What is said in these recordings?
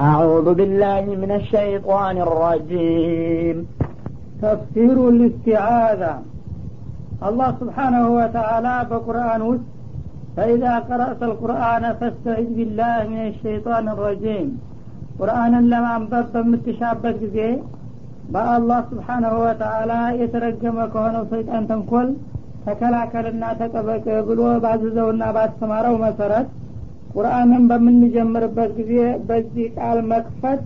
أعوذ بالله من الشيطان الرجيم ተፍሲሩ ልስቲዓዛ አላህ ስብሓናሁ ወተአላ በቁርአን ውስጥ ፈኢዛ ቀረእተ ልቁርአነ ፈስተዒዝ ቢላህ ምን ሸይጣን ረጂም ቁርአንን ለማንበብ በምትሻበት ጊዜ በአላህ ስብሓናሁ ወተአላ የተረገመ ከሆነው ሰይጣን ተንኮል ተከላከልና ተጠበቅ ብሎ ባዘዘውና ባስተማረው መሰረት ቁርአንን በምንጀምርበት ጊዜ በዚህ ቃል መክፈት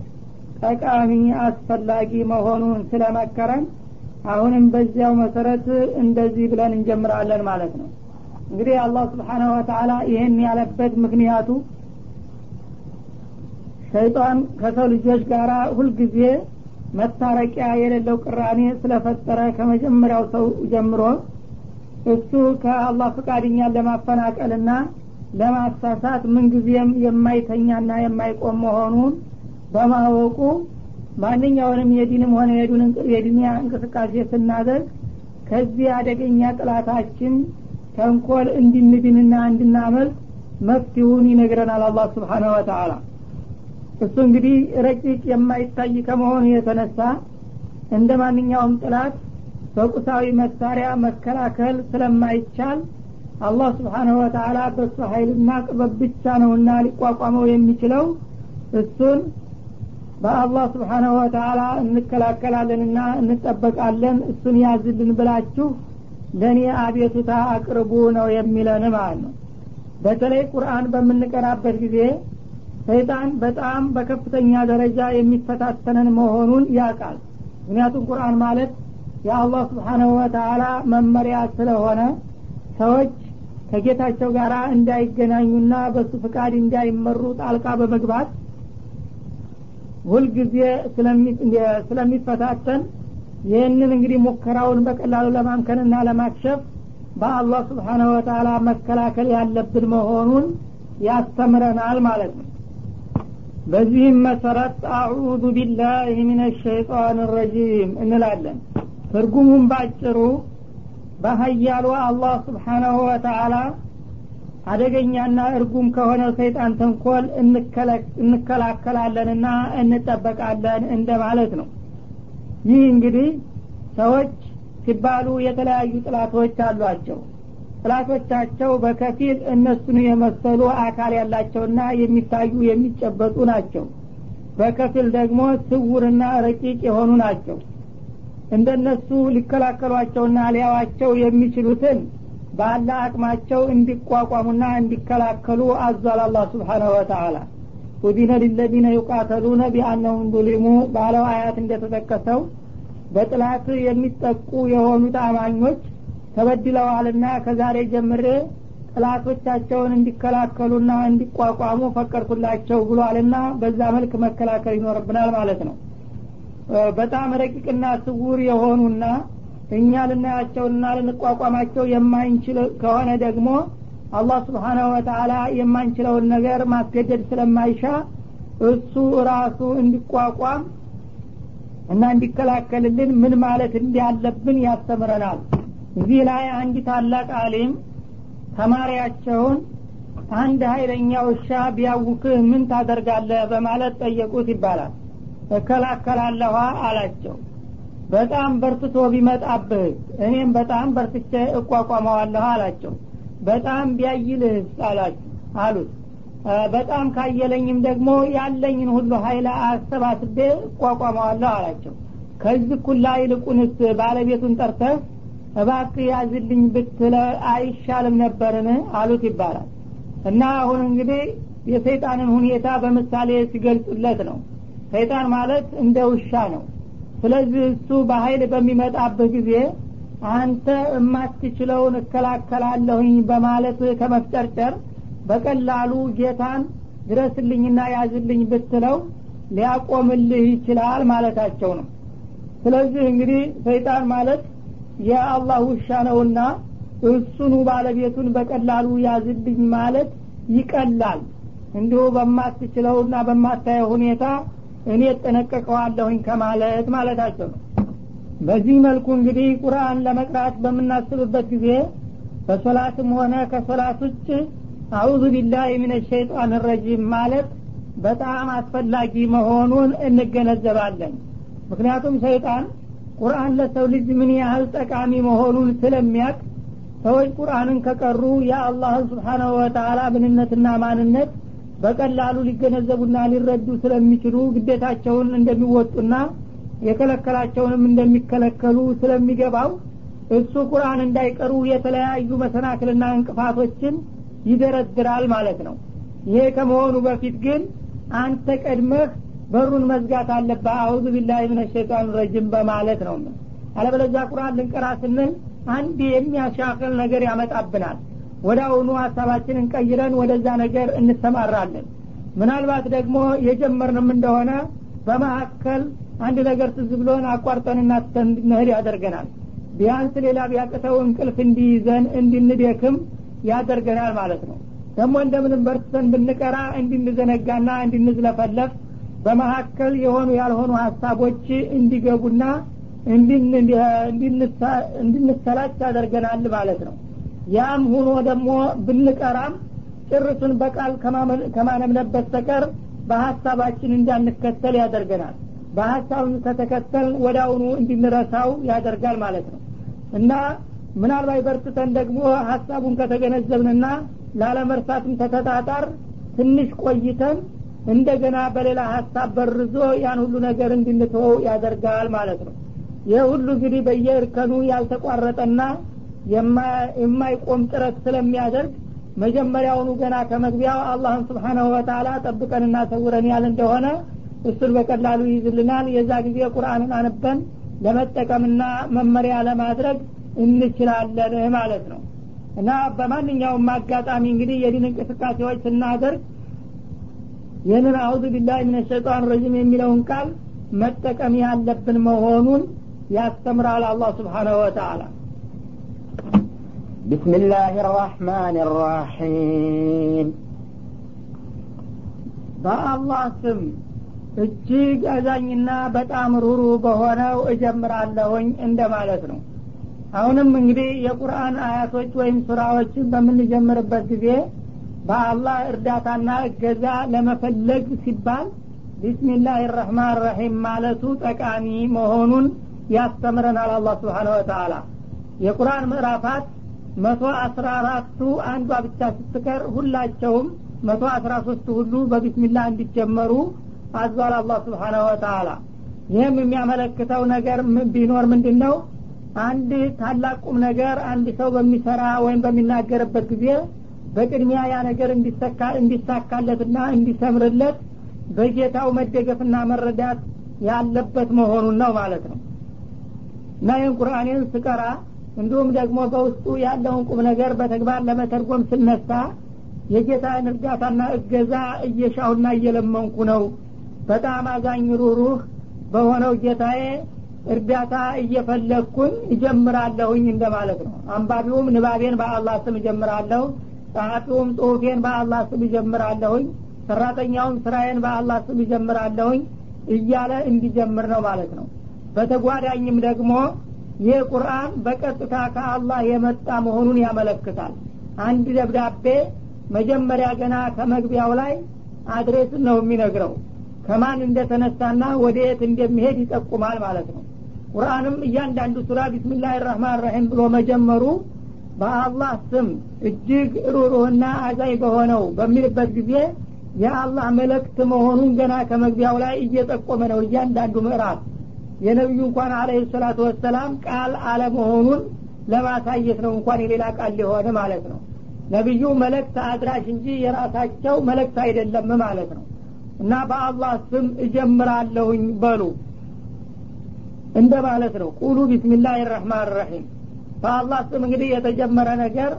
ጠቃሚ አስፈላጊ መሆኑን ስለመከረን አሁንም በዚያው መሰረት እንደዚህ ብለን እንጀምራለን ማለት ነው። እንግዲህ አላህ ስብሓናሁ ወተአላ ይህን ያለበት ምክንያቱ ሸይጣን ከሰው ልጆች ጋር ሁልጊዜ መታረቂያ የሌለው ቅራኔ ስለፈጠረ ከመጀመሪያው ሰው ጀምሮ እሱ ከአላህ ፍቃድኛን ለማፈናቀልና ለማሳሳት ምንጊዜም የማይተኛና የማይቆም መሆኑን በማወቁ ማንኛውንም የዲንም ሆነ የዱንያ እንቅስቃሴ ስናደርግ ከዚህ አደገኛ ጥላታችን ተንኮል እንድንድንና እንድናመልጥ መፍትሁን ይነግረናል አላህ ስብሓነ ወተአላ እሱ እንግዲህ ረቂቅ የማይታይ ከመሆኑ የተነሳ እንደ ማንኛውም ጥላት በቁሳዊ መሳሪያ መከላከል ስለማይቻል አላህ ስብሓነሁ ወተአላ በሱ ሀይልና ጥበብ ብቻ ነውና ሊቋቋመው የሚችለው። እሱን በአላህ ስብሓናሁ ወተአላ እንከላከላለንና እንጠበቃለን። እሱን ያዝልን ብላችሁ ለእኔ አቤቱታ አቅርቡ ነው የሚለን ማለት ነው። በተለይ ቁርአን በምንቀራበት ጊዜ ሰይጣን በጣም በከፍተኛ ደረጃ የሚፈታተነን መሆኑን ያውቃል። ምክንያቱም ቁርአን ማለት የአላህ ስብሓናሁ ወተአላ መመሪያ ስለሆነ ሰዎች ከጌታቸው ጋር እንዳይገናኙና በሱ ፍቃድ እንዳይመሩ ጣልቃ በመግባት ሁልጊዜ ስለሚፈታተን ይህንን እንግዲህ ሙከራውን በቀላሉ ለማምከንና ለማክሸፍ በአላህ ስብሓናሁ ወተአላ መከላከል ያለብን መሆኑን ያስተምረናል ማለት ነው። በዚህም መሰረት አዑዙ ቢላህ ምን ሸይጣን ረጂም እንላለን። ትርጉሙም ባጭሩ በሀያሉ አላህ ስብሓናሁ ወተአላ አደገኛና እርጉም ከሆነ ሰይጣን ተንኮል እንከላከላለንና እንጠበቃለን እንደ ማለት ነው። ይህ እንግዲህ ሰዎች ሲባሉ የተለያዩ ጥላቶች አሏቸው። ጥላቶቻቸው በከፊል እነሱን የመሰሉ አካል ያላቸውና የሚታዩ የሚጨበጡ ናቸው። በከፊል ደግሞ ስውርና ረቂቅ የሆኑ ናቸው እንደነሱ ሊከላከሏቸውና ሊያዋቸው የሚችሉትን ባለ አቅማቸው እንዲቋቋሙና እንዲከላከሉ አዟል አላህ ስብሓናሁ ወተአላ ኡዲነ ሊለዚነ ዩቃተሉነ ቢአነሁም ዙሊሙ ባለው አያት እንደተጠቀሰው በጥላት የሚጠቁ የሆኑት አማኞች ተበድለዋልና ከዛሬ ጀምሬ ጥላቶቻቸውን እንዲከላከሉና እንዲቋቋሙ ፈቀድኩላቸው ብሏልና በዛ መልክ መከላከል ይኖርብናል ማለት ነው በጣም ረቂቅና ስውር የሆኑና እኛ ልናያቸውና ልንቋቋማቸው የማንችል ከሆነ ደግሞ አላህ ስብሓናሁ ወተአላ የማንችለውን ነገር ማስገደድ ስለማይሻ እሱ ራሱ እንዲቋቋም እና እንዲከላከልልን ምን ማለት እንዲያለብን ያስተምረናል። እዚህ ላይ አንድ ታላቅ አሊም ተማሪያቸውን አንድ ሀይለኛ ውሻ ቢያውክህ ምን ታደርጋለህ በማለት ጠየቁት ይባላል እከላከላለኋ አላቸው። በጣም በርትቶ ቢመጣብህ እኔም በጣም በርትቼ እቋቋመዋለሁ አላቸው። በጣም ቢያይልህስ አላቸው አሉት። በጣም ካየለኝም ደግሞ ያለኝን ሁሉ ሀይል አሰባስቤ እቋቋመዋለሁ አላቸው። ከዚህ ኩላ ይልቁንስ ባለቤቱን ጠርተህ እባክህ ያዝልኝ ብትለ አይሻልም ነበርን አሉት ይባላል። እና አሁን እንግዲህ የሰይጣንን ሁኔታ በምሳሌ ሲገልጹለት ነው ሰይጣን ማለት እንደ ውሻ ነው። ስለዚህ እሱ በሀይል በሚመጣብህ ጊዜ አንተ የማትችለውን እከላከላለሁኝ በማለት ከመፍጨርጨር በቀላሉ ጌታን ድረስልኝና ያዝልኝ ብትለው ሊያቆምልህ ይችላል ማለታቸው ነው። ስለዚህ እንግዲህ ሰይጣን ማለት የአላህ ውሻ ነውና እሱኑ ባለቤቱን በቀላሉ ያዝልኝ ማለት ይቀላል። እንዲሁ በማትችለውና በማታየው ሁኔታ እኔ እጠነቀቀዋለሁኝ ከማለት ማለታቸው ነው። በዚህ መልኩ እንግዲህ ቁርአን ለመቅራት በምናስብበት ጊዜ በሶላትም ሆነ ከሶላት ውጭ አዑዙ ቢላህ ምን ሸይጣን ረጂም ማለት በጣም አስፈላጊ መሆኑን እንገነዘባለን። ምክንያቱም ሰይጣን ቁርአን ለሰው ልጅ ምን ያህል ጠቃሚ መሆኑን ስለሚያቅ ሰዎች ቁርአንን ከቀሩ የአላህን ስብሓናሁ ወተላ ምንነትና ማንነት በቀላሉ ሊገነዘቡና ሊረዱ ስለሚችሉ ግዴታቸውን እንደሚወጡና የከለከላቸውንም እንደሚከለከሉ ስለሚገባው እሱ ቁርአን እንዳይቀሩ የተለያዩ መሰናክልና እንቅፋቶችን ይደረድራል ማለት ነው። ይሄ ከመሆኑ በፊት ግን አንተ ቀድመህ በሩን መዝጋት አለብህ አውዙ ቢላህ ምን ሸይጣን ረጅም በማለት ነው። አለበለዚያ ቁርአን ልንቀራ ስንል አንድ የሚያሻክል ነገር ያመጣብናል ወደ አሁኑ ሀሳባችንን ቀይረን ወደዛ ነገር እንሰማራለን። ምናልባት ደግሞ የጀመርንም እንደሆነ በመካከል አንድ ነገር ትዝ ብሎን አቋርጠንና እንድንሄድ ያደርገናል። ቢያንስ ሌላ ቢያቅተው እንቅልፍ እንዲይዘን እንድንደክም ያደርገናል ማለት ነው። ደግሞ እንደምንም በርትተን ብንቀራ እንድንዘነጋና እንድንዝለፈለፍ በመካከል የሆኑ ያልሆኑ ሀሳቦች እንዲገቡና እንድንሰላች ያደርገናል ማለት ነው ያም ሁኖ ደግሞ ብንቀራም ጭርሱን በቃል ከማነምነት በስተቀር በሀሳባችን እንዳንከተል ያደርገናል። በሀሳብ ከተከተል ወዳውኑ እንድንረሳው ያደርጋል ማለት ነው። እና ምናልባት በርትተን ደግሞ ሀሳቡን ከተገነዘብንና ላለመርሳትም ተተጣጣር ትንሽ ቆይተን እንደገና በሌላ ሀሳብ በርዞ ያን ሁሉ ነገር እንድንተወው ያደርጋል ማለት ነው። ይህ ሁሉ እንግዲህ በየእርከኑ ያልተቋረጠና የማይቆም ጥረት ስለሚያደርግ መጀመሪያውኑ ገና ከመግቢያው አላህን ስብሓናሁ ወተላ ጠብቀንና ሰውረን ያል እንደሆነ እሱን በቀላሉ ይይዝልናል። የዛ ጊዜ ቁርአንን አንበን ለመጠቀምና መመሪያ ለማድረግ እንችላለን ማለት ነው። እና በማንኛውም አጋጣሚ እንግዲህ የዲን እንቅስቃሴዎች ስናደርግ ይህንን አውዙ ቢላህ ምን ሸይጣን ረጂም የሚለውን ቃል መጠቀም ያለብን መሆኑን ያስተምራል አላህ ስብሓናሁ ወተላ بسم الله الرحمن الرحيم በአላህ ስም እጅግ አዛኝና በጣም ሩሩ በሆነው እጀምራለሁኝ እንደማለት ነው አሁንም እንግዲህ የቁርአን አያቶች ወይም ሱራዎችን በምንጀምርበት ጊዜ በአላህ እርዳታና እገዛ ለመፈለግ ሲባል ቢስሚላህ ራህማን ረሒም ማለቱ ጠቃሚ መሆኑን ያስተምረናል አላህ ስብሓን ወተላ የቁርአን ምዕራፋት መቶ አስራ አራቱ አንዷ ብቻ ስትቀር ሁላቸውም መቶ አስራ ሶስቱ ሁሉ በቢስሚላህ እንዲጀመሩ አዟል አላህ ስብሓነ ወተላ ይህም የሚያመለክተው ነገር ቢኖር ምንድን ነው አንድ ታላቅ ቁም ነገር አንድ ሰው በሚሰራ ወይም በሚናገርበት ጊዜ በቅድሚያ ያ ነገር እንዲሳካለትና እንዲሰምርለት በጌታው መደገፍና መረዳት ያለበት መሆኑን ነው ማለት ነው። እና ይህን ቁርአኔን ስቀራ እንዲሁም ደግሞ በውስጡ ያለውን ቁም ነገር በተግባር ለመተርጎም ስነሳ የጌታን እርዳታና እገዛ እየሻሁና እየለመንኩ ነው። በጣም አዛኝ ሩህሩህ በሆነው ጌታዬ እርዳታ እየፈለግኩኝ እጀምራለሁኝ እንደማለት ነው። አንባቢውም ንባቤን በአላህ ስም እጀምራለሁ ጸሐፊውም ጽሁፌን በአላህ ስም እጀምራለሁኝ ሰራተኛውም ስራዬን በአላህ ስም እጀምራለሁኝ እያለ እንዲጀምር ነው ማለት ነው። በተጓዳኝም ደግሞ ይህ ቁርአን በቀጥታ ከአላህ የመጣ መሆኑን ያመለክታል። አንድ ደብዳቤ መጀመሪያ ገና ከመግቢያው ላይ address ነው የሚነግረው። ከማን እንደተነሳና ወደ የት እንደሚሄድ ይጠቁማል ማለት ነው። ቁርአንም እያንዳንዱ ሱራ بسم الله الرحمن الرحيم ብሎ መጀመሩ በአላህ ስም እጅግ ሩሩህና አዛኝ በሆነው በሚልበት ጊዜ የአላህ መልእክት መሆኑን ገና ከመግቢያው ላይ እየጠቆመ ነው። እያንዳንዱ ምዕራፍ የነቢዩ እንኳን عليه الصلاة والسلام ቃል አለመሆኑን ለማሳየት ነው እንኳን የሌላ ቃል ሊሆን ማለት ነው። ነቢዩ መልእክት አድራሽ እንጂ የራሳቸው መልእክት አይደለም ማለት ነው። እና በአላህ ስም እጀምራለሁኝ በሉ እንደ ማለት ነው። ቁሉ ቢስሚላህ ራህማን ራሒም በአላህ ስም እንግዲህ የተጀመረ ነገር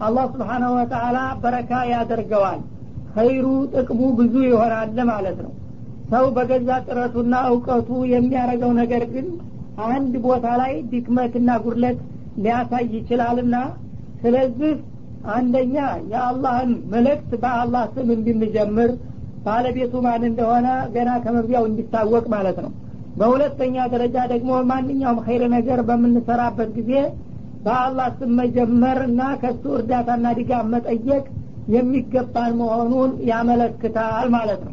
አላህ ስብሓናሁ ወተላ በረካ ያደርገዋል። ኸይሩ ጥቅሙ ብዙ ይሆናል ማለት ነው ሰው በገዛ ጥረቱና እውቀቱ የሚያደርገው ነገር ግን አንድ ቦታ ላይ ድክመትና ጉድለት ሊያሳይ ይችላልና ስለዚህ አንደኛ የአላህን መልእክት በአላህ ስም እንድንጀምር ባለቤቱ ማን እንደሆነ ገና ከመግቢያው እንዲታወቅ ማለት ነው። በሁለተኛ ደረጃ ደግሞ ማንኛውም ኸይር ነገር በምንሰራበት ጊዜ በአላህ ስም መጀመር እና ከሱ እርዳታና ድጋፍ መጠየቅ የሚገባን መሆኑን ያመለክታል ማለት ነው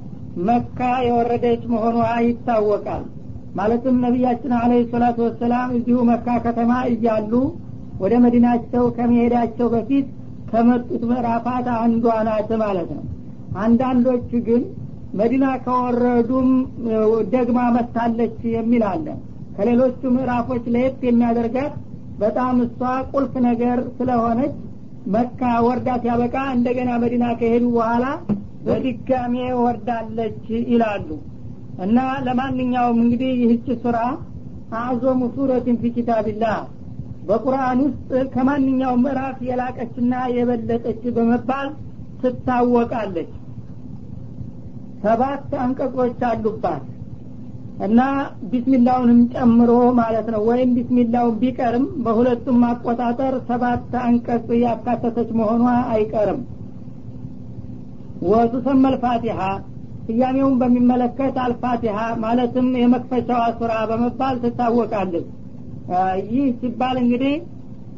መካ የወረደች መሆኗ ይታወቃል። ማለትም ነቢያችን አለ ሰላቱ ወሰላም እዚሁ መካ ከተማ እያሉ ወደ መዲናቸው ከመሄዳቸው በፊት ከመጡት ምዕራፋት አንዷ ናት ማለት ነው። አንዳንዶች ግን መዲና ከወረዱም ደግማ መታለች የሚል አለ። ከሌሎቹ ምዕራፎች ለየት የሚያደርጋት በጣም እሷ ቁልፍ ነገር ስለሆነች መካ ወርዳት ያበቃ እንደገና መዲና ከሄዱ በኋላ በድጋሜ ወርዳለች ይላሉ። እና ለማንኛውም እንግዲህ ይህች ሱራ አዕዞሙ ሱረትን ፊ ኪታቢላህ በቁርአን ውስጥ ከማንኛውም ምዕራፍ የላቀችና የበለጠች በመባል ትታወቃለች። ሰባት አንቀጾች አሉባት። እና ቢስሚላውንም ጨምሮ ማለት ነው። ወይም ቢስሚላውን ቢቀርም በሁለቱም አቆጣጠር ሰባት አንቀጽ ያካተተች መሆኗ አይቀርም ወቱሰመ አልፋቲሐ ስያሜውን በሚመለከት አልፋቲሐ ማለትም የመክፈቻዋ ሱራ በመባል ትታወቃለች። ይህ ሲባል እንግዲህ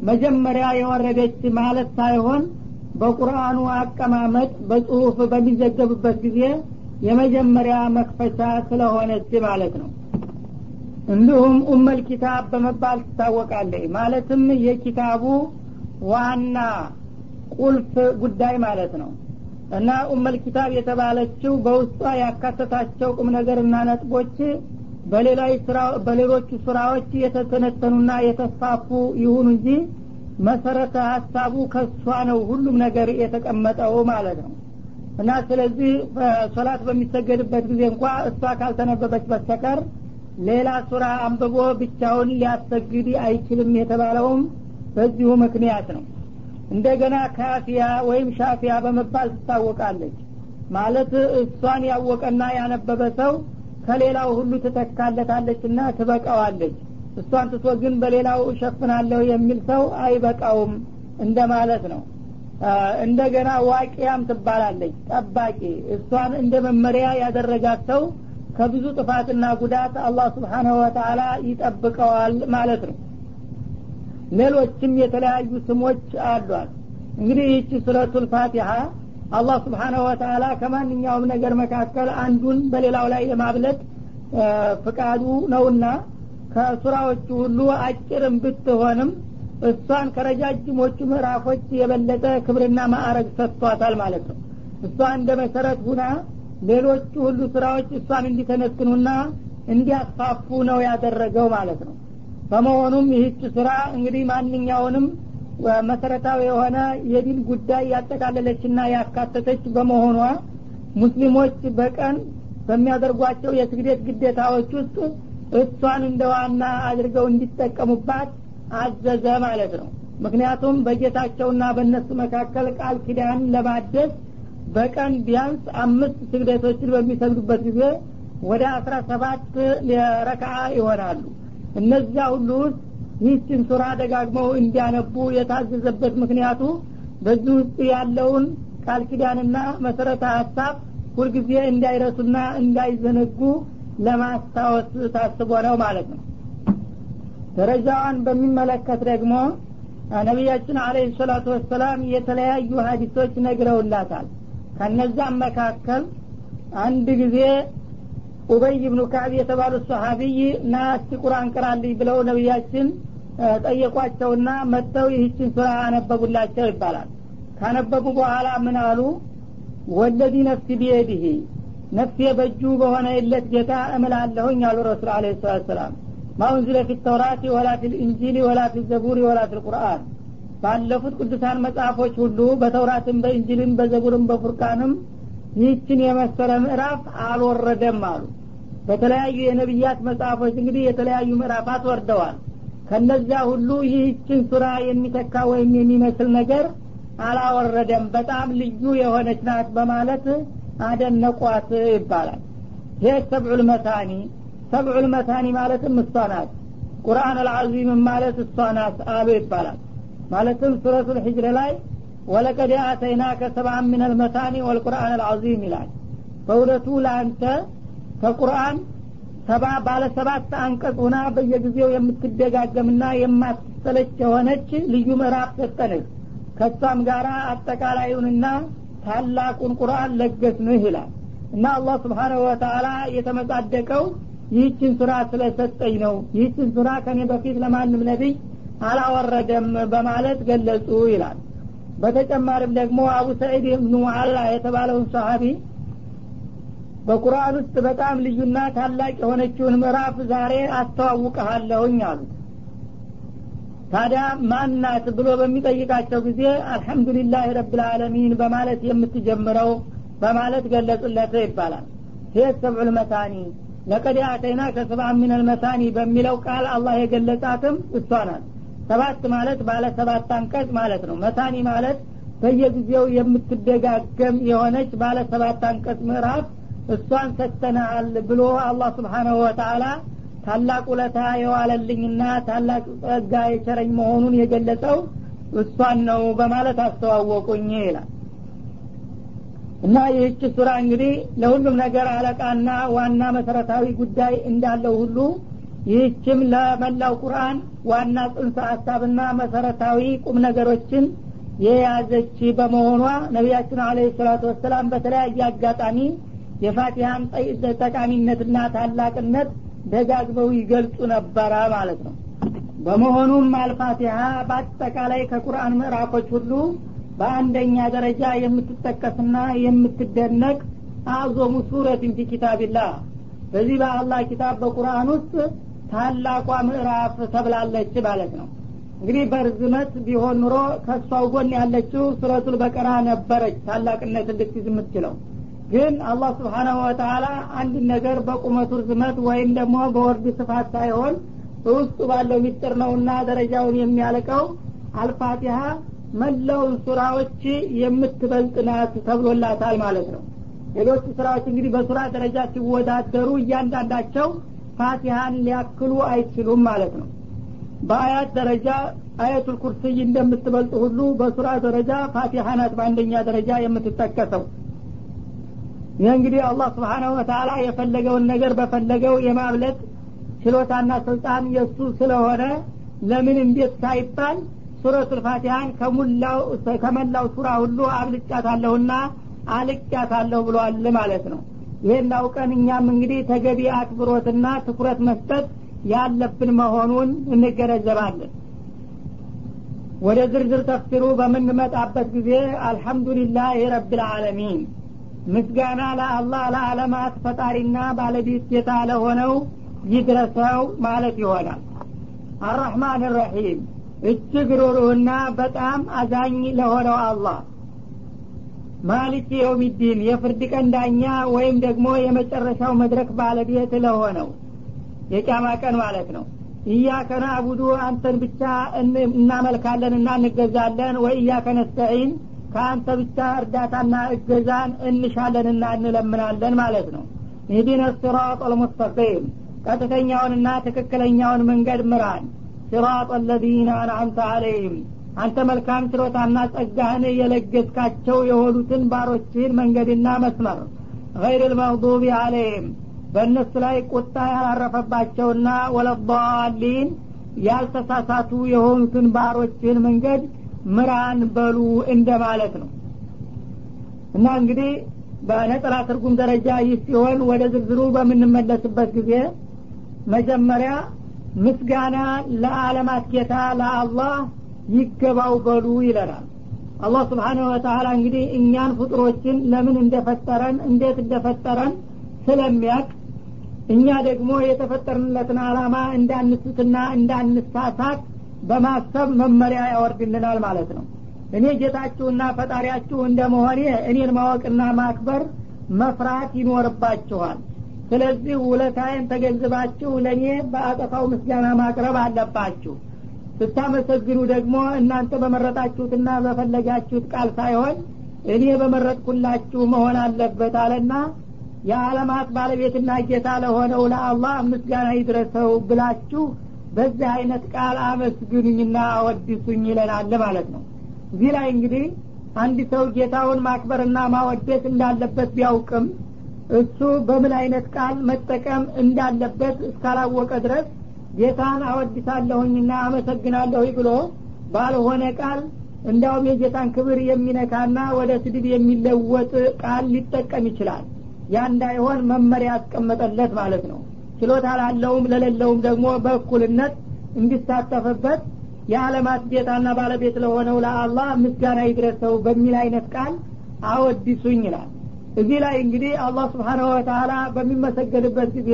መጀመሪያ የወረደች ማለት ሳይሆን በቁርአኑ አቀማመጥ በጽሁፍ በሚዘገብበት ጊዜ የመጀመሪያ መክፈቻ ስለሆነች ማለት ነው። እንዲሁም ኡመል ኪታብ በመባል ትታወቃለች። ማለትም የኪታቡ ዋና ቁልፍ ጉዳይ ማለት ነው እና ኡመል ኪታብ የተባለችው በውስጧ ያካተታቸው ቁም ነገርና ነጥቦች በሌሎቹ ስራዎች የተተነተኑና የተስፋፉ ይሁኑ እንጂ መሰረተ ሀሳቡ ከሷ ነው ሁሉም ነገር የተቀመጠው ማለት ነው። እና ስለዚህ ሶላት በሚሰገድበት ጊዜ እንኳ እሷ ካልተነበበች በስተቀር ሌላ ሱራ አንብቦ ብቻውን ሊያሰግድ አይችልም የተባለውም በዚሁ ምክንያት ነው እንደገና ካፊያ ወይም ሻፊያ በመባል ትታወቃለች። ማለት እሷን ያወቀና ያነበበ ሰው ከሌላው ሁሉ ትተካለታለች እና ትበቃዋለች። እሷን ትቶ ግን በሌላው እሸፍናለሁ የሚል ሰው አይበቃውም እንደማለት ነው። እንደገና ዋቂያም ትባላለች። ጠባቂ። እሷን እንደ መመሪያ ያደረጋት ሰው ከብዙ ጥፋትና ጉዳት አላህ ስብሓናሁ ወተላ ይጠብቀዋል ማለት ነው ሌሎችም የተለያዩ ስሞች አሏት። እንግዲህ ይህቺ ሱረቱል ፋቲሃ አላህ ስብሓናሁ ወተላ ከማንኛውም ነገር መካከል አንዱን በሌላው ላይ የማብለጥ ፍቃዱ ነውና ከሱራዎቹ ሁሉ አጭርም ብትሆንም እሷን ከረጃጅሞቹ ምዕራፎች የበለጠ ክብርና ማዕረግ ሰጥቷታል ማለት ነው። እሷ እንደ መሰረት ሁና ሌሎቹ ሁሉ ስራዎች እሷን እንዲተነትኑና እንዲያስፋፉ ነው ያደረገው ማለት ነው በመሆኑም ይህች ስራ እንግዲህ ማንኛውንም መሰረታዊ የሆነ የዲን ጉዳይ ያጠቃለለችና ያካተተች በመሆኗ ሙስሊሞች በቀን በሚያደርጓቸው የስግደት ግዴታዎች ውስጥ እሷን እንደ ዋና አድርገው እንዲጠቀሙባት አዘዘ ማለት ነው። ምክንያቱም በጌታቸውና በእነሱ መካከል ቃል ኪዳን ለማደስ በቀን ቢያንስ አምስት ስግደቶችን በሚሰግዱበት ጊዜ ወደ አስራ ሰባት ረክዓ ይሆናሉ እነዚያ ሁሉ ውስጥ ይህችን ሱራ ደጋግመው እንዲያነቡ የታዘዘበት ምክንያቱ በዚህ ውስጥ ያለውን ቃል ኪዳንና መሰረተ ሀሳብ ሁልጊዜ እንዳይረሱና እንዳይዘነጉ ለማስታወስ ታስቦ ነው ማለት ነው። ደረጃዋን በሚመለከት ደግሞ ነቢያችን አለህ ሰላቱ ወሰላም የተለያዩ ሀዲሶች ነግረውላታል። ከነዛም መካከል አንድ ጊዜ ኡበይ ብኑ ካዕብ የተባሉት ሰሀቢይ ና እስቲ ቁርአን ቅራልኝ ብለው ነቢያችን ጠየቋቸውና መጥተው ይህችን ሱራ አነበቡላቸው ይባላል። ካነበቡ በኋላ ምን አሉ? ወለዚ ነፍሲ ቢየዲህ ነፍሴ በእጁ በሆነ የለት ጌታ እምላለሁኝ አሉ ረሱል አለ ሰላት ሰላም ማኡንዝለ ፊ ተውራት ወላ ፊ ልእንጂል ወላ ፊ ዘቡር ወላ ፊ ልቁርአን ባለፉት ቅዱሳን መጽሐፎች ሁሉ በተውራትም በእንጅልም በዘቡርም በፉርቃንም ይህችን የመሰለ ምዕራፍ አልወረደም አሉ በተለያዩ የነቢያት መጽሐፎች እንግዲህ የተለያዩ ምዕራፋት ወርደዋል። ከነዚያ ሁሉ ይህችን ሱራ የሚተካ ወይም የሚመስል ነገር አላወረደም። በጣም ልዩ የሆነች ናት በማለት አደነቋት ይባላል። ይህ ሰብዑል መታኒ ሰብዑል መታኒ ማለትም እሷ ናት። ቁርአን አልዓዚም ማለት እሷ ናት አሉ ይባላል። ማለትም ሱረቱ ልሕጅር ላይ ወለቀድ አተይና ከሰብአን ምን አልመታኒ ወልቁርአን አልዓዚም ይላል። በእውነቱ ለአንተ ከቁርአን ሰባ ባለ ሰባት አንቀጽ ሆና በየጊዜው የምትደጋገምና የማትሰለች የሆነች ልዩ ምዕራፍ ሰጠንህ ከሷም ጋር አጠቃላዩንና ታላቁን ቁርአን ለገስንህ ይላል። እና አላህ ስብሓነሁ ወተአላ የተመጻደቀው ይህችን ሱራ ስለሰጠኝ ነው። ይህችን ሱራ ከኔ በፊት ለማንም ነቢይ አላወረደም በማለት ገለጹ ይላል። በተጨማሪም ደግሞ አቡ ሰዒድ ብኑ አላ የተባለውን ሰሀቢ በቁርአን ውስጥ በጣም ልዩና ታላቅ የሆነችውን ምዕራፍ ዛሬ አስተዋውቀሃለሁኝ አሉት። ታዲያ ማናት ብሎ በሚጠይቃቸው ጊዜ አልሐምዱሊላህ ረብልዓለሚን በማለት የምትጀምረው በማለት ገለጹለት ይባላል። ይህ ሰብዑል መታኒ ለቀድ አተይና ከሰብዓ ምን አልመታኒ በሚለው ቃል አላህ የገለጻትም እሷ ናት። ሰባት ማለት ባለ ሰባት አንቀጽ ማለት ነው። መታኒ ማለት በየጊዜው የምትደጋገም የሆነች ባለ ሰባት አንቀጽ ምዕራፍ እሷን ሰጥተናል ብሎ አላህ ስብሓናሁ ወተአላ ታላቅ ውለታ የዋለልኝና ታላቅ ጸጋ የቸረኝ መሆኑን የገለጸው እሷን ነው በማለት አስተዋወቁኝ ይላል። እና ይህች ሱራ እንግዲህ ለሁሉም ነገር አለቃና ዋና መሰረታዊ ጉዳይ እንዳለው ሁሉ ይህችም ለመላው ቁርአን ዋና ጽንሰ ሀሳብና መሰረታዊ ቁም ነገሮችን የያዘች በመሆኗ ነቢያችን አለ ሰላቱ ወሰላም በተለያየ አጋጣሚ የፋቲሃን ጠቃሚነትና ታላቅነት ደጋግመው ይገልጹ ነበረ ማለት ነው። በመሆኑም አልፋቲሃ በአጠቃላይ ከቁርአን ምዕራፎች ሁሉ በአንደኛ ደረጃ የምትጠቀስና የምትደነቅ አዞሙ ሱረትን ፊ ኪታቢላህ። በዚህ በአላህ ኪታብ በቁርአን ውስጥ ታላቋ ምዕራፍ ተብላለች ማለት ነው። እንግዲህ በርዝመት ቢሆን ኑሮ ከእሷው ጎን ያለችው ሱረቱል በቀራ ነበረች። ታላቅነት እንድትይዝ የምትችለው ግን አላህ ስብሓናሁ ወተአላ አንድ ነገር በቁመቱ ርዝመት ወይም ደግሞ በወርድ ስፋት ሳይሆን በውስጡ ባለው ሚስጥር ነውና ደረጃውን የሚያልቀው አልፋቲሃ መላውን ሱራዎች የምትበልጥ ናት ተብሎላታል ማለት ነው። ሌሎቹ ስራዎች እንግዲህ በሱራ ደረጃ ሲወዳደሩ እያንዳንዳቸው ፋቲሃን ሊያክሉ አይችሉም ማለት ነው። በአያት ደረጃ አየቱል ኩርሲይ እንደምትበልጥ ሁሉ በሱራ ደረጃ ፋቲሃ ናት በአንደኛ ደረጃ የምትጠቀሰው ይህ እንግዲህ አላህ ስብሓናሁ ወተአላ የፈለገውን ነገር በፈለገው የማብለጥ ችሎታና ስልጣን የእሱ ስለሆነ ለምን እንዴት ሳይባል ሱረቱል ፋቲሃን ከመላው ሱራ ሁሉ አብልጫታለሁና አልቅያታለሁ ብሏል ማለት ነው። ይህን አውቀን እኛም እንግዲህ ተገቢ አክብሮትና ትኩረት መስጠት ያለብን መሆኑን እንገነዘባለን። ወደ ዝርዝር ተፍሲሩ በምንመጣበት ጊዜ አልሐምዱሊላህ ረብልዓለሚን ምስጋና ለአላህ ለዓለማት ፈጣሪና ባለቤት ጌታ ለሆነው ይድረሰው ማለት ይሆናል። አራህማን ረሒም እጅግ ሩሩህና በጣም አዛኝ ለሆነው አላህ ማሊክ የውሚዲን የፍርድ ቀን ዳኛ ወይም ደግሞ የመጨረሻው መድረክ ባለቤት ለሆነው የቂያማ ቀን ማለት ነው። እያከ ናዕቡዱ አንተን ብቻ እናመልካለን እና እንገዛለን ወይ እያከ ነስተዒን ከአንተ ብቻ እርዳታና እገዛን እንሻለንና እንለምናለን ማለት ነው። ይህዲን ሲራጥ አልሙስተቂም ቀጥተኛውንና ትክክለኛውን መንገድ ምራን። ሲራጥ አለዚነ አንዓምተ አለይህም አንተ መልካም ችሎታና ጸጋህን የለገስካቸው የሆኑትን ባሮችህን መንገድና መስመር። ገይር ልመግዱቢ አለይህም በእነሱ ላይ ቁጣ ያላረፈባቸውና ወለዳሊን ያልተሳሳቱ የሆኑትን ባሮችህን መንገድ ምራን በሉ እንደ ማለት ነው። እና እንግዲህ በነጠላ ትርጉም ደረጃ ይህ ሲሆን ወደ ዝርዝሩ በምንመለስበት ጊዜ መጀመሪያ ምስጋና ለዓለማት ጌታ ለአላህ ይገባው በሉ ይለናል። አላህ ስብሓንሁ ወተላ እንግዲህ እኛን ፍጡሮችን ለምን እንደፈጠረን እንዴት እንደፈጠረን ስለሚያቅ እኛ ደግሞ የተፈጠርንለትን አላማ እንዳንስትና እንዳንሳሳት በማሰብ መመሪያ ያወርድልናል ማለት ነው። እኔ ጌታችሁና ፈጣሪያችሁ እንደመሆኔ እኔን ማወቅና ማክበር መፍራት ይኖርባችኋል። ስለዚህ ውለታዬን ተገንዝባችሁ ለእኔ በአጠፋው ምስጋና ማቅረብ አለባችሁ። ስታመሰግኑ ደግሞ እናንተ በመረጣችሁትና በፈለጋችሁት ቃል ሳይሆን እኔ በመረጥኩላችሁ መሆን አለበት አለና የዓለማት ባለቤትና ጌታ ለሆነው ለአላህ ምስጋና ይድረሰው ብላችሁ በዚህ አይነት ቃል አመስግኑኝና አወድሱኝ ይለናል ማለት ነው። እዚህ ላይ እንግዲህ አንድ ሰው ጌታውን ማክበርና ማወደስ እንዳለበት ቢያውቅም እሱ በምን አይነት ቃል መጠቀም እንዳለበት እስካላወቀ ድረስ ጌታን አወድሳለሁኝና አመሰግናለሁ ብሎ ባልሆነ ቃል እንዳውም የጌታን ክብር የሚነካና ወደ ስድብ የሚለወጥ ቃል ሊጠቀም ይችላል። ያ እንዳይሆን መመሪያ ያስቀመጠለት ማለት ነው ችሎታ ላለውም ለሌለውም ደግሞ በእኩልነት እንዲሳተፍበት የዓለማት ጌታና ባለቤት ለሆነው ለአላህ ምስጋና ይድረሰው በሚል አይነት ቃል አወድሱኝ ይላል። እዚህ ላይ እንግዲህ አላህ ስብሓናሁ ወተላ በሚመሰገንበት ጊዜ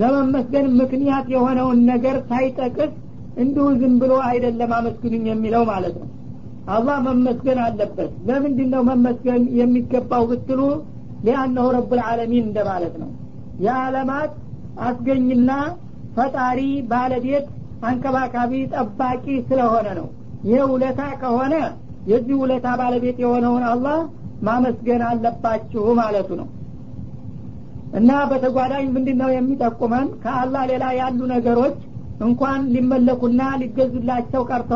ለመመስገን ምክንያት የሆነውን ነገር ሳይጠቅስ እንዲሁ ዝም ብሎ አይደለም አመስግኑኝ የሚለው ማለት ነው። አላህ መመስገን አለበት። ለምንድን ነው መመስገን የሚገባው ብትሉ ሊአነሁ ረብልዓለሚን እንደማለት ነው። የዓለማት አስገኝና ፈጣሪ ባለቤት አንከባካቢ ጠባቂ ስለሆነ ነው። ይህ ውለታ ከሆነ የዚህ ውለታ ባለቤት የሆነውን አላህ ማመስገን አለባችሁ ማለቱ ነው። እና በተጓዳኝ ምንድን ነው የሚጠቁመን? ከአላህ ሌላ ያሉ ነገሮች እንኳን ሊመለኩና ሊገዙላቸው ቀርቶ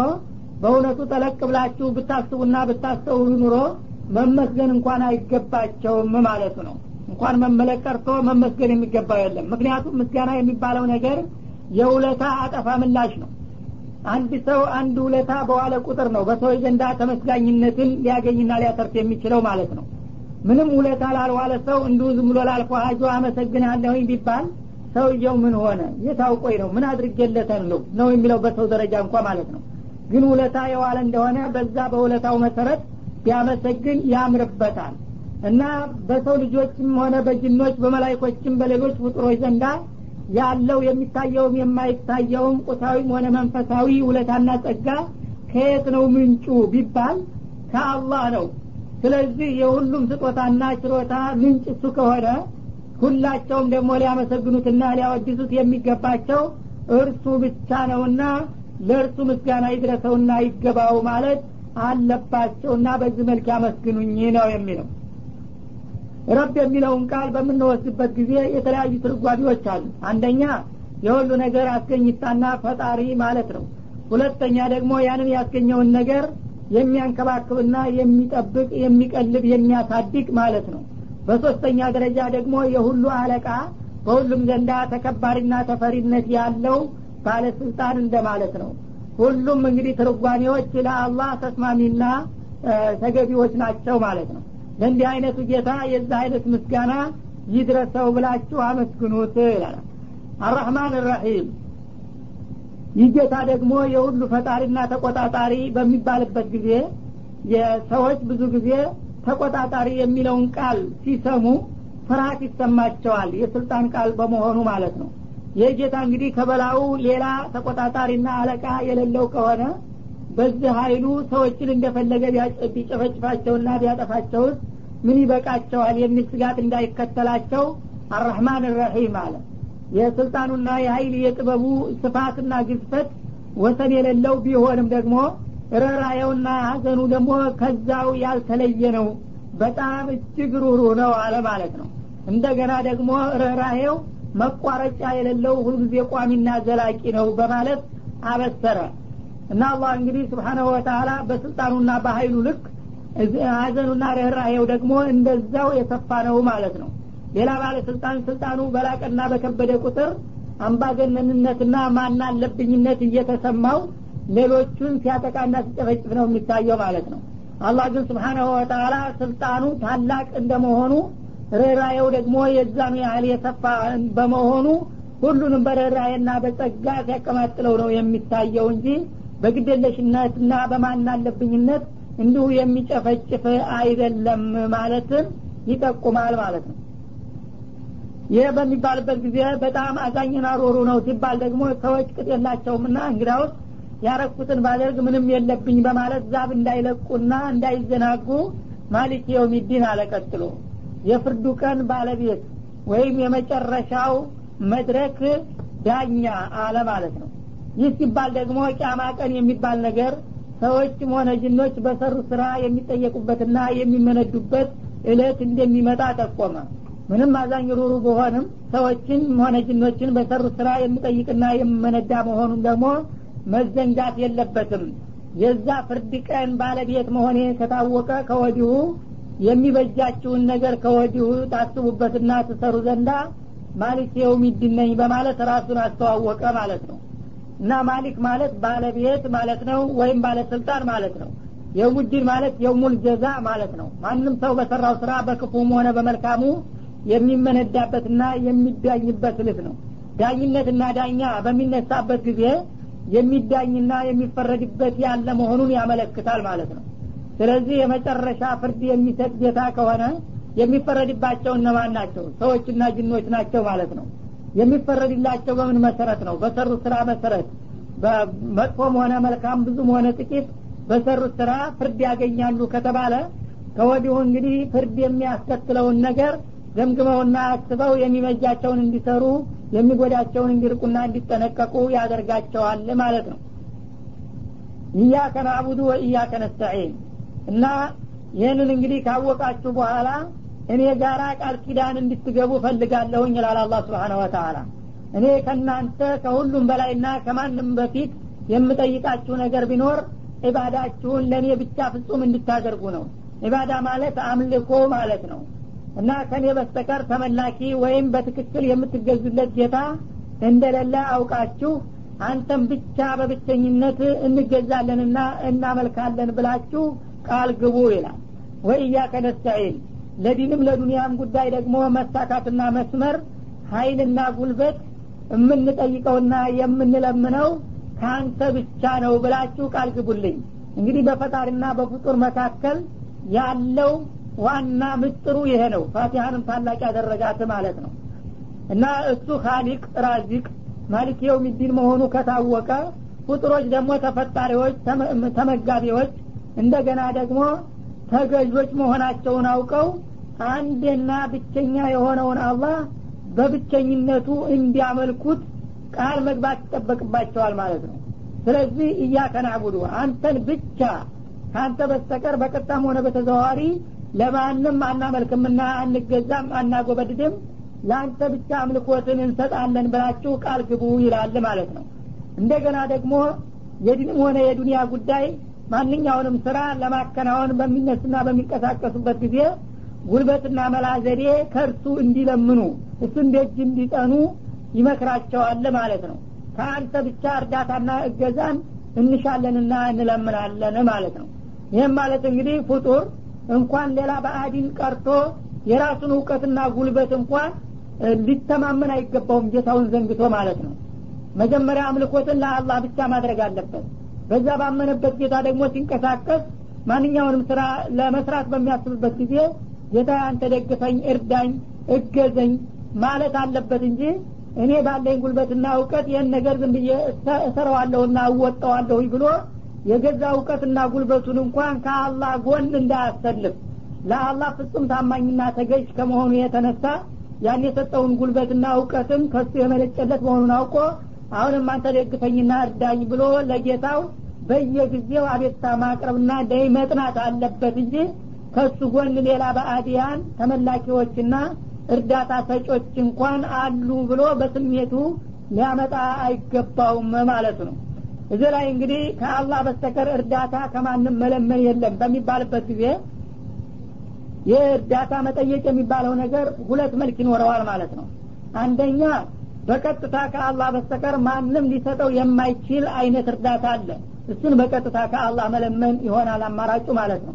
በእውነቱ ጠለቅ ብላችሁ ብታስቡና ብታስተውሉ ኑሮ መመስገን እንኳን አይገባቸውም ማለቱ ነው እንኳን መመለክ ቀርቶ መመስገን የሚገባው የለም። ምክንያቱም ምስጋና የሚባለው ነገር የውለታ አጠፋ ምላሽ ነው። አንድ ሰው አንድ ውለታ በዋለ ቁጥር ነው በሰዎች ዘንዳ ተመስጋኝነትን ሊያገኝና ሊያተርፍ የሚችለው ማለት ነው። ምንም ውለታ ላልዋለ ሰው እንዲሁ ዝም ብሎ ላልፎ ሀጆ አመሰግናለሁኝ ቢባል ሰውየው ምን ሆነ? የታውቆኝ ነው? ምን አድርጌለተን ነው? ነው የሚለው በሰው ደረጃ እንኳ ማለት ነው። ግን ውለታ የዋለ እንደሆነ በዛ በውለታው መሰረት ቢያመሰግን ያምርበታል እና በሰው ልጆችም ሆነ በጅኖች በመላይኮችም በሌሎች ፍጡሮች ዘንዳ ያለው የሚታየውም የማይታየውም ቁሳዊም ሆነ መንፈሳዊ ውለታና ጸጋ ከየት ነው ምንጩ ቢባል ከአላህ ነው። ስለዚህ የሁሉም ስጦታና ችሮታ ምንጭ እሱ ከሆነ ሁላቸውም ደግሞ ሊያመሰግኑትና ሊያወድሱት የሚገባቸው እርሱ ብቻ ነውና ለእርሱ ምስጋና ይድረሰውና ይገባው ማለት አለባቸውና በዚህ መልክ ያመስግኑኝ ነው የሚለው ረብ የሚለውን ቃል በምንወስድበት ጊዜ የተለያዩ ትርጓሚዎች አሉ። አንደኛ የሁሉ ነገር አስገኝታና ፈጣሪ ማለት ነው። ሁለተኛ ደግሞ ያንን ያስገኘውን ነገር የሚያንከባክብና የሚጠብቅ የሚቀልብ የሚያሳድግ ማለት ነው። በሶስተኛ ደረጃ ደግሞ የሁሉ አለቃ በሁሉም ዘንዳ ተከባሪና ተፈሪነት ያለው ባለስልጣን እንደማለት ነው። ሁሉም እንግዲህ ትርጓሜዎች ለአላህ ተስማሚና ተገቢዎች ናቸው ማለት ነው ለእንዲህ አይነቱ ጌታ የዚህ አይነት ምስጋና ይድረሰው ብላችሁ አመስግኑት ይላል። አራህማን ራሒም ይህ ጌታ ደግሞ የሁሉ ፈጣሪና ተቆጣጣሪ በሚባልበት ጊዜ የሰዎች ብዙ ጊዜ ተቆጣጣሪ የሚለውን ቃል ሲሰሙ ፍርሀት ይሰማቸዋል። የስልጣን ቃል በመሆኑ ማለት ነው። ይህ ጌታ እንግዲህ ከበላው ሌላ ተቆጣጣሪና አለቃ የሌለው ከሆነ በዚህ ኃይሉ ሰዎችን እንደፈለገ ቢጨፈጭፋቸውና ቢያጠፋቸውስ ምን ይበቃቸዋል የሚል ስጋት እንዳይከተላቸው አራህማን ራሒም አለ። የስልጣኑና የኃይል የጥበቡ ስፋትና ግዝፈት ወሰን የሌለው ቢሆንም ደግሞ ረራየውና ሀዘኑ ደግሞ ከዛው ያልተለየ ነው። በጣም እጅግ ሩሩ ነው አለ ማለት ነው። እንደገና ደግሞ ርኅራሄው መቋረጫ የሌለው ሁልጊዜ ቋሚና ዘላቂ ነው በማለት አበሰረ እና አላህ እንግዲህ ስብሓናሁ ወተላ በስልጣኑና በሀይሉ ልክ ሀዘኑና ርኅራሄው ደግሞ እንደዛው የሰፋ ነው ማለት ነው። ሌላ ባለስልጣን ስልጣኑ በላቀና በከበደ ቁጥር አምባገነንነትና ማናለብኝነት እየተሰማው ሌሎቹን ሲያጠቃና ሲጨፈጭፍ ነው የሚታየው ማለት ነው። አላህ ግን ስብሓናሁ ወተላ ስልጣኑ ታላቅ እንደመሆኑ ርኅራየው ደግሞ የዛኑ ያህል የሰፋ በመሆኑ ሁሉንም በርኅራየና በጸጋ ሲያቀማጥለው ነው የሚታየው እንጂ በግደለሽነትና በማናለብኝነት እንዲሁ የሚጨፈጭፍ አይደለም ማለትን ይጠቁማል ማለት ነው። ይህ በሚባልበት ጊዜ በጣም አዛኝና ሮሩ ነው ሲባል ደግሞ ሰዎች ቅጥ የላቸውምና እንግዳውስ ያረኩትን ባደርግ ምንም የለብኝ በማለት ዛብ እንዳይለቁና እንዳይዘናጉ ማሊክ የውሚዲን አለቀጥሎ የፍርዱ ቀን ባለቤት ወይም የመጨረሻው መድረክ ዳኛ አለ ማለት ነው ይህ ሲባል ደግሞ ቂያማ ቀን የሚባል ነገር ሰዎችም ሆነ ጅኖች በሰሩ ስራ የሚጠየቁበትና የሚመነዱበት እለት እንደሚመጣ ጠቆመ። ምንም አዛኝ ሩሩ በሆንም ሰዎችን ሆነ ጅኖችን በሰሩት ስራ የሚጠይቅና የሚመነዳ መሆኑን ደግሞ መዘንጋት የለበትም። የዛ ፍርድ ቀን ባለቤት መሆኔ ከታወቀ ከወዲሁ የሚበጃችውን ነገር ከወዲሁ ታስቡበትና ትሰሩ ዘንዳ ማሊክ የውሚድን ነኝ በማለት ራሱን አስተዋወቀ ማለት ነው እና ማሊክ ማለት ባለቤት ማለት ነው ወይም ባለስልጣን ማለት ነው። የውሙዲን ማለት የውሙል ጀዛ ማለት ነው። ማንም ሰው በሰራው ስራ በክፉም ሆነ በመልካሙ የሚመነዳበትና የሚዳኝበት ልፍ ነው። ዳኝነትና ዳኛ በሚነሳበት ጊዜ የሚዳኝና የሚፈረድበት ያለ መሆኑን ያመለክታል ማለት ነው። ስለዚህ የመጨረሻ ፍርድ የሚሰጥ ጌታ ከሆነ የሚፈረድባቸው እነማን ናቸው? ሰዎችና ጅኖች ናቸው ማለት ነው የሚፈረድላቸው በምን መሰረት ነው? በሰሩት ስራ መሰረት። በመጥፎም ሆነ መልካም ብዙም ሆነ ጥቂት በሰሩት ስራ ፍርድ ያገኛሉ ከተባለ ከወዲሁ እንግዲህ ፍርድ የሚያስከትለውን ነገር ገምግመውና አስበው የሚመጃቸውን እንዲሰሩ የሚጎዳቸውን እንዲርቁና እንዲጠነቀቁ ያደርጋቸዋል ማለት ነው። እያከ ናዕቡዱ ወእያከ ነስተዒን። እና ይህንን እንግዲህ ካወቃችሁ በኋላ እኔ ጋራ ቃል ኪዳን እንድትገቡ ፈልጋለሁኝ ይላል አላ ስብሓን ወተላ እኔ ከእናንተ ከሁሉም በላይና ከማንም በፊት የምጠይቃችሁ ነገር ቢኖር ኢባዳችሁን ለእኔ ብቻ ፍጹም እንድታደርጉ ነው። ኢባዳ ማለት አምልኮ ማለት ነው። እና ከኔ በስተቀር ተመላኪ ወይም በትክክል የምትገዙለት ጌታ እንደሌለ አውቃችሁ አንተም ብቻ በብቸኝነት እንገዛለንና እናመልካለን ብላችሁ ቃል ግቡ ይላል። ወእያከ ነስተዒን ለዲንም ለዱንያም ጉዳይ ደግሞ መሳካትና መስመር ሀይልና ጉልበት የምንጠይቀውና የምንለምነው ከአንተ ብቻ ነው ብላችሁ ቃል ግቡልኝ። እንግዲህ በፈጣሪና በፍጡር መካከል ያለው ዋና ምስጥሩ ይሄ ነው። ፋቲሃንም ታላቅ ያደረጋት ማለት ነው። እና እሱ ካሊቅ ራዚቅ ማሊክ የውሚዲን መሆኑ ከታወቀ ፍጡሮች ደግሞ ተፈጣሪዎች ተመጋቢዎች እንደገና ደግሞ ተገዦች መሆናቸውን አውቀው አንድና ብቸኛ የሆነውን አላህ በብቸኝነቱ እንዲያመልኩት ቃል መግባት ይጠበቅባቸዋል ማለት ነው። ስለዚህ እያከ ናዕቡዱ አንተን ብቻ ከአንተ በስተቀር በቀጥታም ሆነ በተዘዋዋሪ ለማንም አናመልክምና አንገዛም አናጎበድድም ለአንተ ብቻ አምልኮትን እንሰጣለን ብላችሁ ቃል ግቡ ይላል ማለት ነው። እንደገና ደግሞ የዲንም ሆነ የዱንያ ጉዳይ ማንኛውንም ስራ ለማከናወን በሚነሱና በሚንቀሳቀሱበት ጊዜ ጉልበትና መላ ዘዴ ከእርሱ እንዲለምኑ እሱ እንደጅ እንዲጠኑ ይመክራቸዋል ማለት ነው። ከአንተ ብቻ እርዳታና እገዛን እንሻለንና እንለምናለን ማለት ነው። ይህም ማለት እንግዲህ ፍጡር እንኳን ሌላ በአዲን ቀርቶ የራሱን እውቀትና ጉልበት እንኳን ሊተማመን አይገባውም ጌታውን ዘንግቶ ማለት ነው። መጀመሪያ አምልኮትን ለአላህ ብቻ ማድረግ አለበት በዛ ባመነበት ጌታ ደግሞ ሲንቀሳቀስ ማንኛውንም ስራ ለመስራት በሚያስብበት ጊዜ ጌታ አንተ ደግፈኝ እርዳኝ እገዘኝ ማለት አለበት እንጂ እኔ ባለኝ ጉልበትና እውቀት ይህን ነገር ዝም ብዬ እሰረዋለሁና እወጠዋለሁ ብሎ የገዛ እውቀትና ጉልበቱን እንኳን ከአላህ ጎን እንዳያሰልፍ ለአላህ ፍጹም ታማኝና ተገዥ ከመሆኑ የተነሳ ያን የሰጠውን ጉልበትና እውቀትም ከሱ የመለጨለት መሆኑን አውቆ አሁንም አንተ ደግፈኝና እርዳኝ ብሎ ለጌታው በየጊዜው አቤታ ማቅረብና ደይ መጥናት አለበት እንጂ ከሱ ጎን ሌላ በአዲያን ተመላኪዎችና እርዳታ ሰጮች እንኳን አሉ ብሎ በስሜቱ ሊያመጣ አይገባውም ማለት ነው። እዚህ ላይ እንግዲህ ከአላህ በስተቀር እርዳታ ከማንም መለመን የለም በሚባልበት ጊዜ ይህ እርዳታ መጠየቅ የሚባለው ነገር ሁለት መልክ ይኖረዋል ማለት ነው። አንደኛ በቀጥታ ከአላህ በስተቀር ማንም ሊሰጠው የማይችል አይነት እርዳታ አለ። እሱን በቀጥታ ከአላህ መለመን ይሆናል አማራጩ ማለት ነው።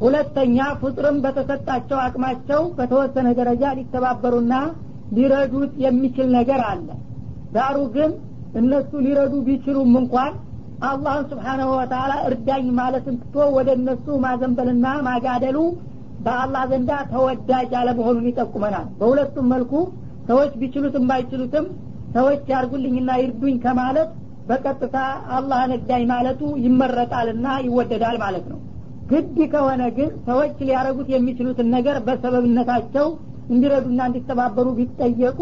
ሁለተኛ ፍጡርም በተሰጣቸው አቅማቸው በተወሰነ ደረጃ ሊተባበሩና ሊረዱት የሚችል ነገር አለ። ዳሩ ግን እነሱ ሊረዱ ቢችሉም እንኳን አላህን ስብሓናሁ ወተላ እርዳኝ ማለትን ትቶ ወደ እነሱ ማዘንበልና ማጋደሉ በአላህ ዘንዳ ተወዳጅ አለመሆኑን ይጠቁመናል። በሁለቱም መልኩ ሰዎች ቢችሉትም ባይችሉትም ሰዎች ያርጉልኝና ይርዱኝ ከማለት በቀጥታ አላህን እርዳኝ ማለቱ ይመረጣልና ይወደዳል ማለት ነው። ግድ ከሆነ ግን ሰዎች ሊያረጉት የሚችሉትን ነገር በሰበብነታቸው እንዲረዱና እንዲተባበሩ ቢጠየቁ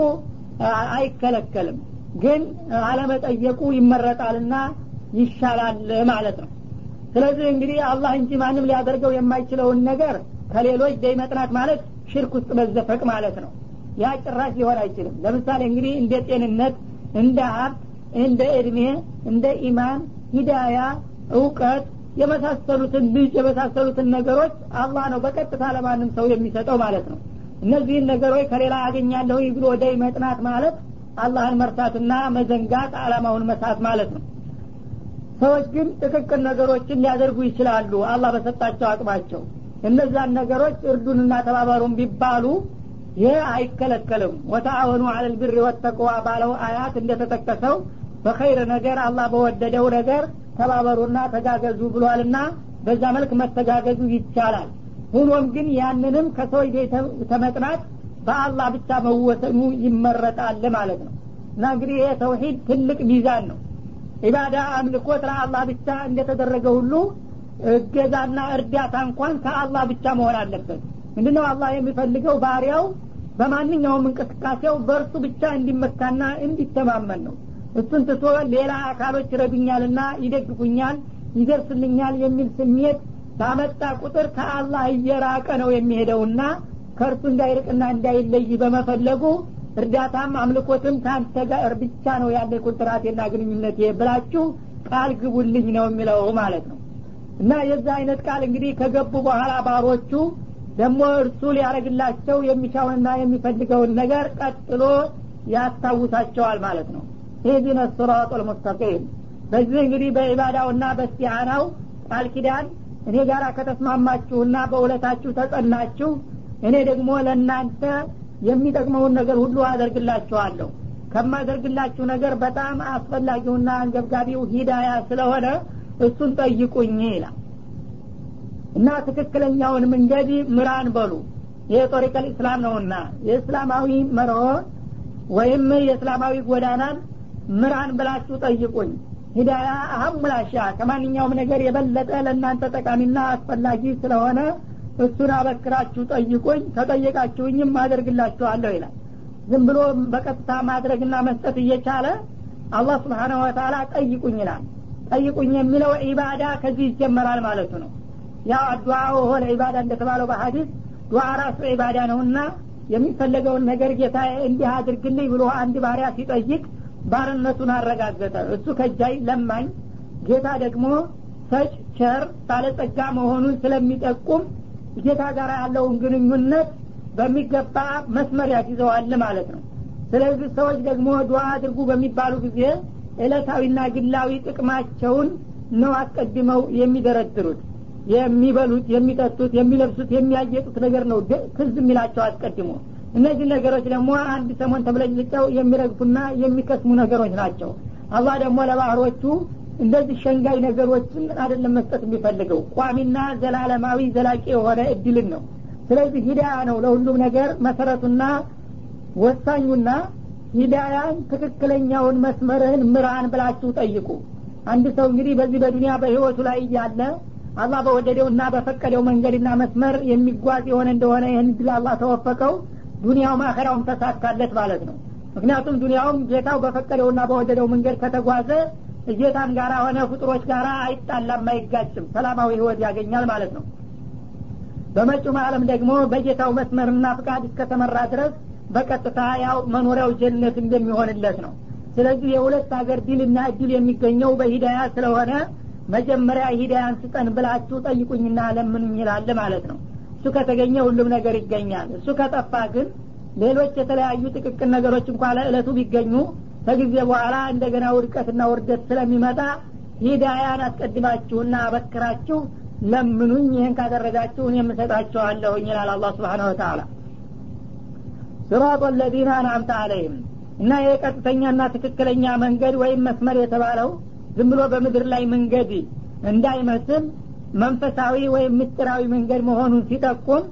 አይከለከልም። ግን አለመጠየቁ ይመረጣልና ይሻላል ማለት ነው። ስለዚህ እንግዲህ አላህ እንጂ ማንም ሊያደርገው የማይችለውን ነገር ከሌሎች ደይ መጥናት ማለት ሽርክ ውስጥ መዘፈቅ ማለት ነው ያ ጭራሽ ሊሆን አይችልም። ለምሳሌ እንግዲህ እንደ ጤንነት እንደ ሀብት እንደ እድሜ እንደ ኢማን ሂዳያ እውቀት የመሳሰሉትን ልጅ የመሳሰሉትን ነገሮች አላህ ነው በቀጥታ ለማንም ሰው የሚሰጠው ማለት ነው። እነዚህን ነገሮች ከሌላ አገኛለሁ ብሎ ወደ መጥናት ማለት አላህን መርሳትና መዘንጋት አላማውን መሳት ማለት ነው። ሰዎች ግን ጥቅቅን ነገሮችን ሊያደርጉ ይችላሉ አላህ በሰጣቸው አቅማቸው። እነዛን ነገሮች እርዱንና ተባበሩን ቢባሉ ይህ አይከለከልም። ወተአወኑ አለልብር ወተቅዋ ባለው አያት እንደተጠቀሰው በኸይር ነገር አላህ በወደደው ነገር ተባበሩና ተጋገዙ ብሏልና በዛ መልክ መተጋገዙ ይቻላል። ሁኖም ግን ያንንም ከሰዎች ተመጥናት በአላህ ብቻ መወሰኑ ይመረጣል ማለት ነው። እና እንግዲህ ይህ ተውሂድ ትልቅ ሚዛን ነው። ኢባዳ አምልኮት ለአላህ ብቻ እንደተደረገ ሁሉ እገዛና እርዳታ እንኳን ከአላህ ብቻ መሆን አለበት። ምንድነው አላህ የሚፈልገው? ባሪያው በማንኛውም እንቅስቃሴው በእርሱ ብቻ እንዲመካና እንዲተማመን ነው። እሱን ትቶ ሌላ አካሎች ይረዱኛልና ይደግፉኛል ይደርስልኛል የሚል ስሜት ባመጣ ቁጥር ከአላህ እየራቀ ነው የሚሄደውና ከእርሱ እንዳይርቅና እንዳይለይ በመፈለጉ እርዳታም አምልኮትም ከአንተ ጋር ብቻ ነው ያለ ኮንትራቴና ግንኙነት ብላችሁ ቃል ግቡልኝ ነው የሚለው ማለት ነው። እና የዛ አይነት ቃል እንግዲህ ከገቡ በኋላ ባሮቹ ደግሞ እርሱ ሊያደረግላቸው የሚሻውንና የሚፈልገውን ነገር ቀጥሎ ያስታውሳቸዋል ማለት ነው። ኢህዲነ ስራጥ ልሙስተቂም በዚህ እንግዲህ በኢባዳውና በስቲያናው ቃል ኪዳን እኔ ጋር ከተስማማችሁና በውለታችሁ ተጸናችሁ እኔ ደግሞ ለእናንተ የሚጠቅመውን ነገር ሁሉ አደርግላችኋለሁ። ከማደርግላችሁ ነገር በጣም አስፈላጊውና አንገብጋቢው ሂዳያ ስለሆነ እሱን ጠይቁኝ ይላል እና ትክክለኛውን መንገድ ምራን በሉ። ይህ ጦሪቀል ኢስላም ነውና የእስላማዊ መርሆ ወይም የእስላማዊ ጎዳናን ምራን ብላችሁ ጠይቁኝ። ሂዳያ አሀሙላሻ ከማንኛውም ነገር የበለጠ ለእናንተ ጠቃሚና አስፈላጊ ስለሆነ እሱን አበክራችሁ ጠይቁኝ። ከጠየቃችሁኝም አደርግላችኋለሁ ይላል። ዝም ብሎ በቀጥታ ማድረግና መስጠት እየቻለ አላህ ስብሓነሁ ወተላ ጠይቁኝ ይላል። ጠይቁኝ የሚለው ዒባዳ ከዚህ ይጀመራል ማለቱ ነው ያው አዱዓ ሆነ ዒባዳ እንደተባለው በሀዲስ ዱዓ ራሱ ዒባዳ ነውና የሚፈለገውን ነገር ጌታ እንዲህ አድርግልኝ ብሎ አንድ ባሪያ ሲጠይቅ ባርነቱን አረጋገጠ። እሱ ከጃይ ለማኝ ጌታ ደግሞ ሰጭ ቸር ባለጸጋ መሆኑን ስለሚጠቁም ጌታ ጋር ያለውን ግንኙነት በሚገባ መስመር ያስይዘዋል ማለት ነው። ስለዚህ ሰዎች ደግሞ ዱዓ አድርጉ በሚባሉ ጊዜ ዕለታዊና ግላዊ ጥቅማቸውን ነው አስቀድመው የሚደረድሩት የሚበሉት የሚጠጡት የሚለብሱት የሚያጌጡት ነገር ነው። ትዝ የሚላቸው አስቀድሞ እነዚህ ነገሮች ደግሞ አንድ ሰሞን ተብለጭልጨው የሚረግፉና የሚከስሙ ነገሮች ናቸው። አላህ ደግሞ ለባህሮቹ እንደዚህ ሸንጋይ ነገሮችን አይደለም መስጠት የሚፈልገው ቋሚና ዘላለማዊ ዘላቂ የሆነ እድልን ነው። ስለዚህ ሂዳያ ነው ለሁሉም ነገር መሰረቱና ወሳኙና ሂዳያን ትክክለኛውን መስመርህን ምራን ብላችሁ ጠይቁ። አንድ ሰው እንግዲህ በዚህ በዱኒያ በህይወቱ ላይ እያለ አላህ በወደደውና በፈቀደው መንገድና መስመር የሚጓዝ የሆነ እንደሆነ ይህን ድል አላህ ተወፈቀው ዱኒያውም አኸራውም ተሳካለት ማለት ነው። ምክንያቱም ዱኒያውም ጌታው በፈቀደውና በወደደው መንገድ ከተጓዘ ጌታም ጋር ሆነ ፍጡሮች ጋር አይጣላም አይጋጭም ሰላማዊ ህይወት ያገኛል ማለት ነው። በመጪውም አለም ደግሞ በጌታው መስመርና ፍቃድ እስከተመራ ድረስ በቀጥታ ያው መኖሪያው ጀነት እንደሚሆንለት ነው። ስለዚህ የሁለት ሀገር ድልና እድል የሚገኘው በሂዳያ ስለሆነ መጀመሪያ ሂዳያን ስጠን ብላችሁ ጠይቁኝና ለምኑኝ ይላል ማለት ነው። እሱ ከተገኘ ሁሉም ነገር ይገኛል። እሱ ከጠፋ ግን ሌሎች የተለያዩ ጥቅቅን ነገሮች እንኳ ለእለቱ ቢገኙ ከጊዜ በኋላ እንደገና ውድቀትና ውርደት ስለሚመጣ ሂዳያን አስቀድማችሁና አበክራችሁ ለምኑኝ ይህን ካደረጋችሁ እኔ የምሰጣቸዋለሁኝ ይላል አላ ስብሓን ወተላ ስራጦ ለዚነ አንአምተ አለይህም እና የቀጥተኛና ትክክለኛ መንገድ ወይም መስመር የተባለው ዝም ብሎ በምድር ላይ መንገድ እንዳይመስል መንፈሳዊ ወይም ምስጢራዊ መንገድ መሆኑን ሲጠቁም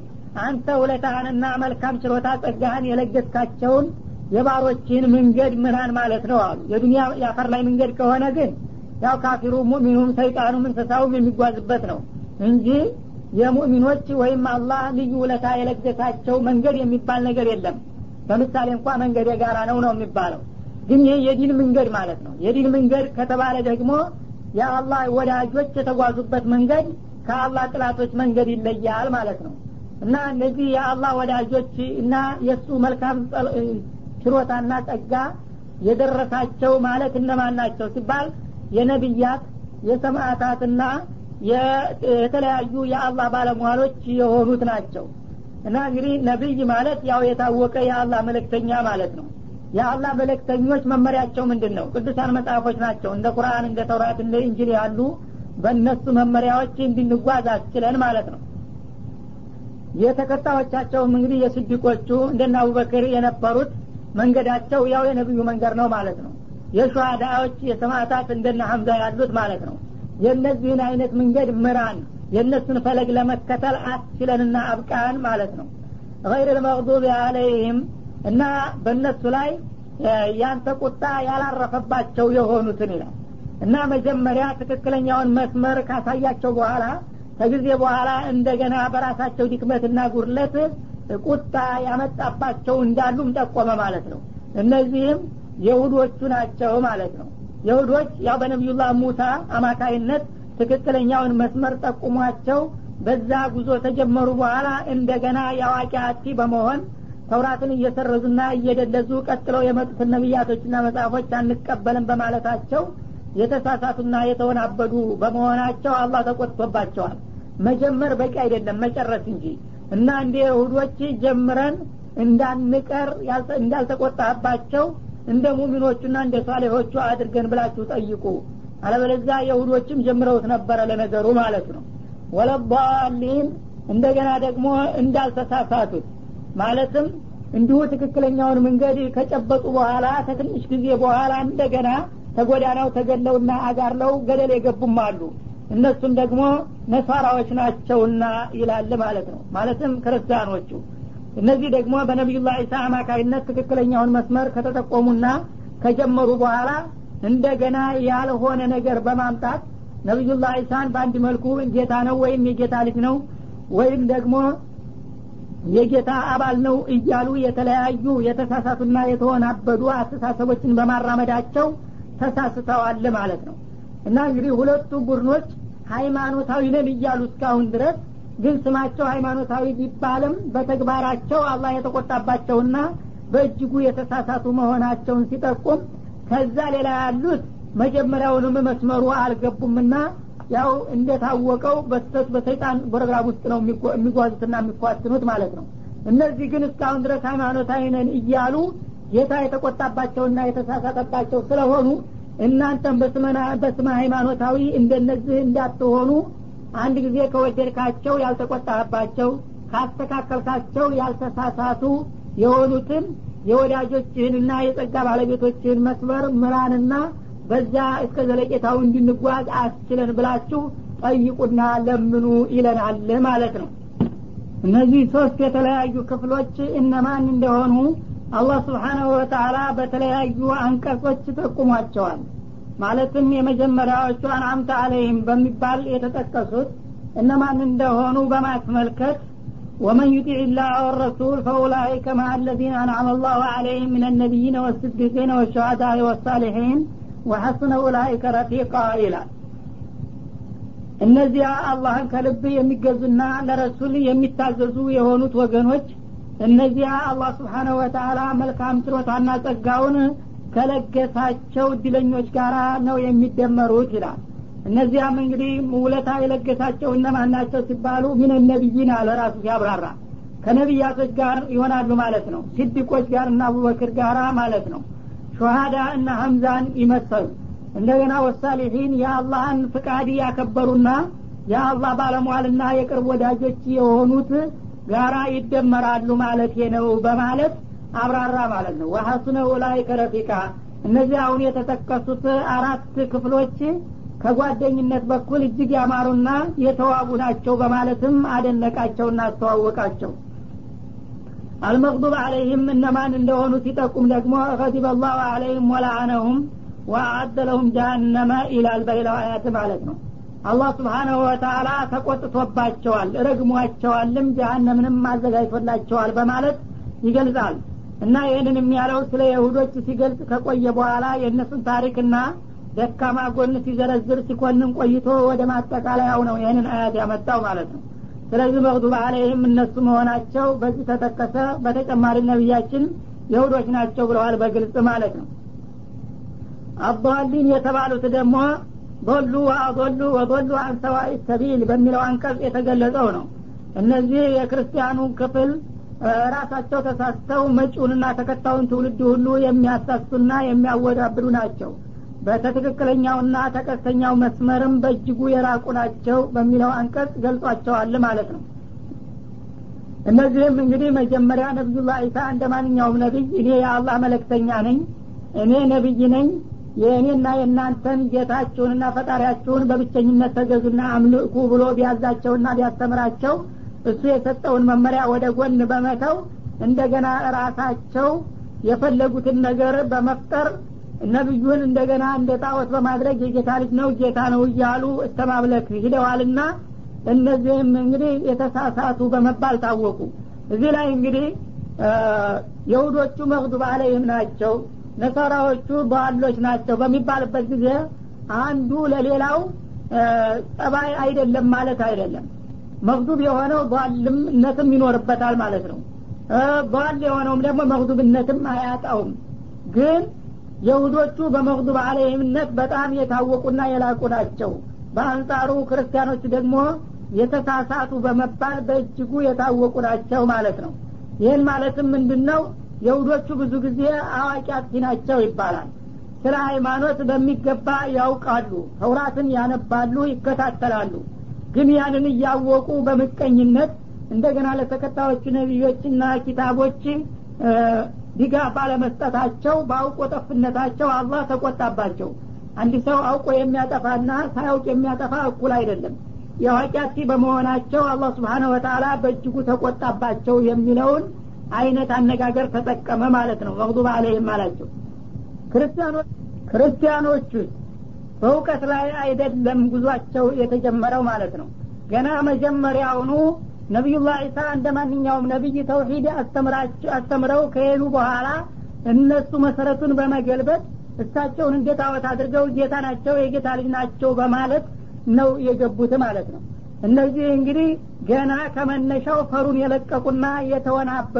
አንተ ውለታህንና መልካም ችሎታ ጸጋህን የለገስካቸውን የባሮችን መንገድ ምራን ማለት ነው አሉ። የዱኒያ የአፈር ላይ መንገድ ከሆነ ግን ያው ካፊሩ ሙእሚኑም ሰይጣኑም እንስሳውም የሚጓዝበት ነው እንጂ የሙእሚኖች ወይም አላህ ልዩ ውለታ የለገሳቸው መንገድ የሚባል ነገር የለም። በምሳሌ እንኳ መንገድ የጋራ ነው ነው የሚባለው ግን ይህ የዲን መንገድ ማለት ነው። የዲን መንገድ ከተባለ ደግሞ የአላህ ወዳጆች የተጓዙበት መንገድ ከአላህ ጥላቶች መንገድ ይለያል ማለት ነው። እና እነዚህ የአላህ ወዳጆች እና የእሱ መልካም ችሮታና ጸጋ የደረሳቸው ማለት እነማን ናቸው ሲባል የነቢያት የሰማዕታትና የተለያዩ የአላህ ባለሟሎች የሆኑት ናቸው። እና እንግዲህ ነቢይ ማለት ያው የታወቀ የአላህ መለክተኛ ማለት ነው የአላህ መለክተኞች መመሪያቸው ምንድን ነው ቅዱሳን መጽሐፎች ናቸው። እንደ ቁርአን እንደ ተውራት እንደ እንጅል ያሉ በእነሱ መመሪያዎች እንድንጓዝ አስችለን ማለት ነው። የተከታዮቻቸውም እንግዲህ የስዲቆቹ እንደነ አቡበክር የነበሩት መንገዳቸው ያው የነቢዩ መንገድ ነው ማለት ነው። የሸሃዳዎች የሰማዕታት እንደነ ሐምዛ ያሉት ማለት ነው። የእነዚህን አይነት መንገድ ምራን የእነሱን ፈለግ ለመከተል አስችለንና አብቃን ማለት ነው። ገይር ልመቅዱብ አለይህም እና በእነሱ ላይ ያንተ ቁጣ ያላረፈባቸው የሆኑትን ይላል። እና መጀመሪያ ትክክለኛውን መስመር ካሳያቸው በኋላ ከጊዜ በኋላ እንደገና በራሳቸው ድክመትና ጉድለት ቁጣ ያመጣባቸው እንዳሉም ጠቆመ ማለት ነው። እነዚህም የሁዶቹ ናቸው ማለት ነው። የሁዶች ያው በነቢዩላህ ሙሳ አማካይነት ትክክለኛውን መስመር ጠቁሟቸው በዛ ጉዞ ተጀመሩ በኋላ እንደገና የአዋቂ አቲ በመሆን ተውራትን እየሰረዙና እየደለዙ ቀጥለው የመጡትን ነቢያቶችና መጽሐፎች አንቀበልም በማለታቸው የተሳሳቱና የተወናበዱ በመሆናቸው አላህ ተቆጥቶባቸዋል። መጀመር በቂ አይደለም መጨረስ እንጂ። እና እንደ ይሁዶች ጀምረን እንዳንቀር እንዳልተቆጣባቸው እንደ ሙሚኖቹና እንደ ሳሌሆቹ አድርገን ብላችሁ ጠይቁ። አለበለዚያ የሁዶችም ጀምረውት ነበረ ለነገሩ ማለት ነው። ወለባሊን እንደገና ደግሞ እንዳልተሳሳቱት ማለትም እንዲሁ ትክክለኛውን መንገድ ከጨበጡ በኋላ ከትንሽ ጊዜ በኋላ እንደገና ተጎዳናው ተገለውና አጋርለው ገደል የገቡም አሉ። እነሱም ደግሞ ነሳራዎች ናቸውና ይላል ማለት ነው። ማለትም ክርስቲያኖቹ። እነዚህ ደግሞ በነቢዩላህ ዒሳ አማካይነት ትክክለኛውን መስመር ከተጠቆሙና ከጀመሩ በኋላ እንደገና ያልሆነ ነገር በማምጣት ነቢዩላህ ዒሳን በአንድ መልኩ ጌታ ነው ወይም የጌታ ልጅ ነው ወይም ደግሞ የጌታ አባል ነው እያሉ የተለያዩ የተሳሳቱና የተወናበዱ አስተሳሰቦችን በማራመዳቸው ተሳስተዋል ማለት ነው። እና እንግዲህ ሁለቱ ቡድኖች ሃይማኖታዊ ነን እያሉ እስካሁን ድረስ ግን ስማቸው ሃይማኖታዊ ቢባልም በተግባራቸው አላህ የተቆጣባቸውና በእጅጉ የተሳሳቱ መሆናቸውን ሲጠቁም ከዛ ሌላ ያሉት መጀመሪያውንም መስመሩ አልገቡምና ያው እንደታወቀው በስተት በሰይጣን ፕሮግራም ውስጥ ነው የሚጓዙትና የሚኳትኑት ማለት ነው። እነዚህ ግን እስካሁን ድረስ ሃይማኖታዊ ነን እያሉ ጌታ የተቆጣባቸውና የተሳሳተባቸው ስለሆኑ እናንተም በስመ ሃይማኖታዊ እንደነዚህ እንዳትሆኑ አንድ ጊዜ ከወደድካቸው ያልተቆጣባቸው ካስተካከልካቸው ያልተሳሳቱ የሆኑትን የወዳጆችህንና የጸጋ ባለቤቶችህን መስመር ምራንና በዛ እስከ ዘለቄታው እንድንጓዝ አስችለን ብላችሁ ጠይቁና ለምኑ ይለናል ማለት ነው እነዚህ ሶስት የተለያዩ ክፍሎች እነማን እንደሆኑ አላህ ስብሓናሁ ወተላ በተለያዩ አንቀጾች ጠቁሟቸዋል ማለትም የመጀመሪያዎቹ አንአምተ አለይህም በሚባል የተጠቀሱት እነማን እንደሆኑ በማስመልከት ومن يطع الله والرسول فأولئك مع الذين أنعم الله عليهم من النبيين والصديقين والشهداء والصالحين ወሐስነ ኡላይከ ረፊቃ ይላል። እነዚያ አላህን ከልብ የሚገዙና ለረሱል የሚታዘዙ የሆኑት ወገኖች እነዚያ አላህ ስብሓነሁ ወተአላ መልካም ችሎታና ጸጋውን ከለገሳቸው እድለኞች ጋር ነው የሚደመሩት ይላል። እነዚያም እንግዲህ ውለታ የለገሳቸው እነማን ናቸው ሲባሉ ምን ነቢይን አለ ራሱ ሲያብራራ። ከነቢያቶች ጋር ይሆናሉ ማለት ነው። ሲድቆች ጋር እና አቡበክር ጋር ማለት ነው። ሹሃዳ እና ሀምዛን ይመሰሉ። እንደገና ወሳሊሒን የአላህን ፍቃድ ያከበሩና የአላህ ባለሟልና የቅርብ ወዳጆች የሆኑት ጋራ ይደመራሉ ማለት ነው በማለት አብራራ ማለት ነው። ወሐሱነ ኡላይከ ረፊቃ። እነዚህ አሁን የተጠቀሱት አራት ክፍሎች ከጓደኝነት በኩል እጅግ ያማሩና የተዋቡ ናቸው በማለትም አደነቃቸውና አስተዋወቃቸው አልመቅዱብ አለይህም እነማን እንደሆኑ ሲጠቁም ደግሞ ገዲበ አላሁ አለይህም ወላአነሁም ወአአደ ለሁም ጃሃነመ ይላል በሌላው አያት ማለት ነው። አላህ ስብሓናሁ ወተአላ ተቆጥቶባቸዋል ረግሟቸዋልም ጀሀነምንም አዘጋጅቶላቸዋል በማለት ይገልጻል። እና ይህንን የሚያለው ስለ የሁዶች ሲገልጽ ከቆየ በኋላ የእነሱን ታሪክና ደካማ ጎን ሲዘረዝር ሲኮንን ቆይቶ ወደ ማጠቃለያው ነው ይህንን አያት ያመጣው ማለት ነው ስለዚህ መቅዱብ አለይህም እነሱ መሆናቸው በዚህ ተጠቀሰ። በተጨማሪ ነቢያችን የሁዶች ናቸው ብለዋል በግልጽ ማለት ነው። አባሊን የተባሉት ደግሞ ዶሉ ወአዶሉ ወዶሉ አን ሰዋኢ ሰቢል በሚለው አንቀጽ የተገለጸው ነው። እነዚህ የክርስቲያኑ ክፍል ራሳቸው ተሳስተው መጪውንና ተከታዩን ትውልድ ሁሉ የሚያሳሱና የሚያወዳብዱ ናቸው በተትክክለኛውና ተቀስተኛው መስመርም በእጅጉ የራቁ ናቸው በሚለው አንቀጽ ገልጿቸዋል ማለት ነው። እነዚህም እንግዲህ መጀመሪያ ነቢዩላ ዒሳ እንደ ማንኛውም ነቢይ እኔ የአላህ መለክተኛ ነኝ እኔ ነቢይ ነኝ የእኔና የእናንተን ጌታችሁንና ፈጣሪያችሁን በብቸኝነት ተገዙና አምልኩ ብሎ ቢያዛቸውና ቢያስተምራቸው እሱ የሰጠውን መመሪያ ወደ ጎን በመተው እንደገና ራሳቸው የፈለጉትን ነገር በመፍጠር ነቢዩን እንደገና እንደ ጣዖት በማድረግ የጌታ ልጅ ነው ጌታ ነው እያሉ እስተማምለክ ሂደዋልና እነዚህም እንግዲህ የተሳሳቱ በመባል ታወቁ። እዚህ ላይ እንግዲህ የሁዶቹ መቅዱብ አለይህም ናቸው ነሳራዎቹ በዋሎች ናቸው በሚባልበት ጊዜ አንዱ ለሌላው ጠባይ አይደለም ማለት አይደለም። መግዱብ የሆነው ቧልምነትም ይኖርበታል ማለት ነው። ቧል የሆነውም ደግሞ መግዱብነትም አያጣውም። ግን የሁዶቹ በመግዱብ አለይህምነት በጣም የታወቁና የላቁ ናቸው። በአንጻሩ ክርስቲያኖች ደግሞ የተሳሳቱ በመባል በእጅጉ የታወቁ ናቸው ማለት ነው። ይህን ማለትም ምንድን ነው የሁዶቹ ብዙ ጊዜ አዋቂ አጥፊ ናቸው ይባላል። ስለ ሃይማኖት በሚገባ ያውቃሉ ተውራትን ያነባሉ ይከታተላሉ። ግን ያንን እያወቁ በምቀኝነት እንደገና ለተከታዮቹ ነቢዮችና ኪታቦች ድጋፍ ባለመስጠታቸው በአውቆ ጠፍነታቸው አላህ ተቆጣባቸው። አንድ ሰው አውቆ የሚያጠፋና ሳያውቅ የሚያጠፋ እኩል አይደለም። የአዋቂያቲ በመሆናቸው አላህ ስብሓነ ወተላ በእጅጉ ተቆጣባቸው የሚለውን አይነት አነጋገር ተጠቀመ ማለት ነው። መቅዱብ አለይህም አላቸው። ክርስቲያኖቹ በእውቀት ላይ አይደለም ጉዟቸው የተጀመረው ማለት ነው። ገና መጀመሪያውኑ ነቢዩላህ ዒሳ እንደ ማንኛውም ነቢይ ተውሂድ አስተምረው ከሄዱ በኋላ እነሱ መሰረቱን በመገልበጥ እሳቸውን እንደ ጣዖት አድርገው ጌታ ናቸው የጌታ ልጅ ናቸው በማለት ነው የገቡት ማለት ነው። እነዚህ እንግዲህ ገና ከመነሻው ፈሩን የለቀቁና የተወናበ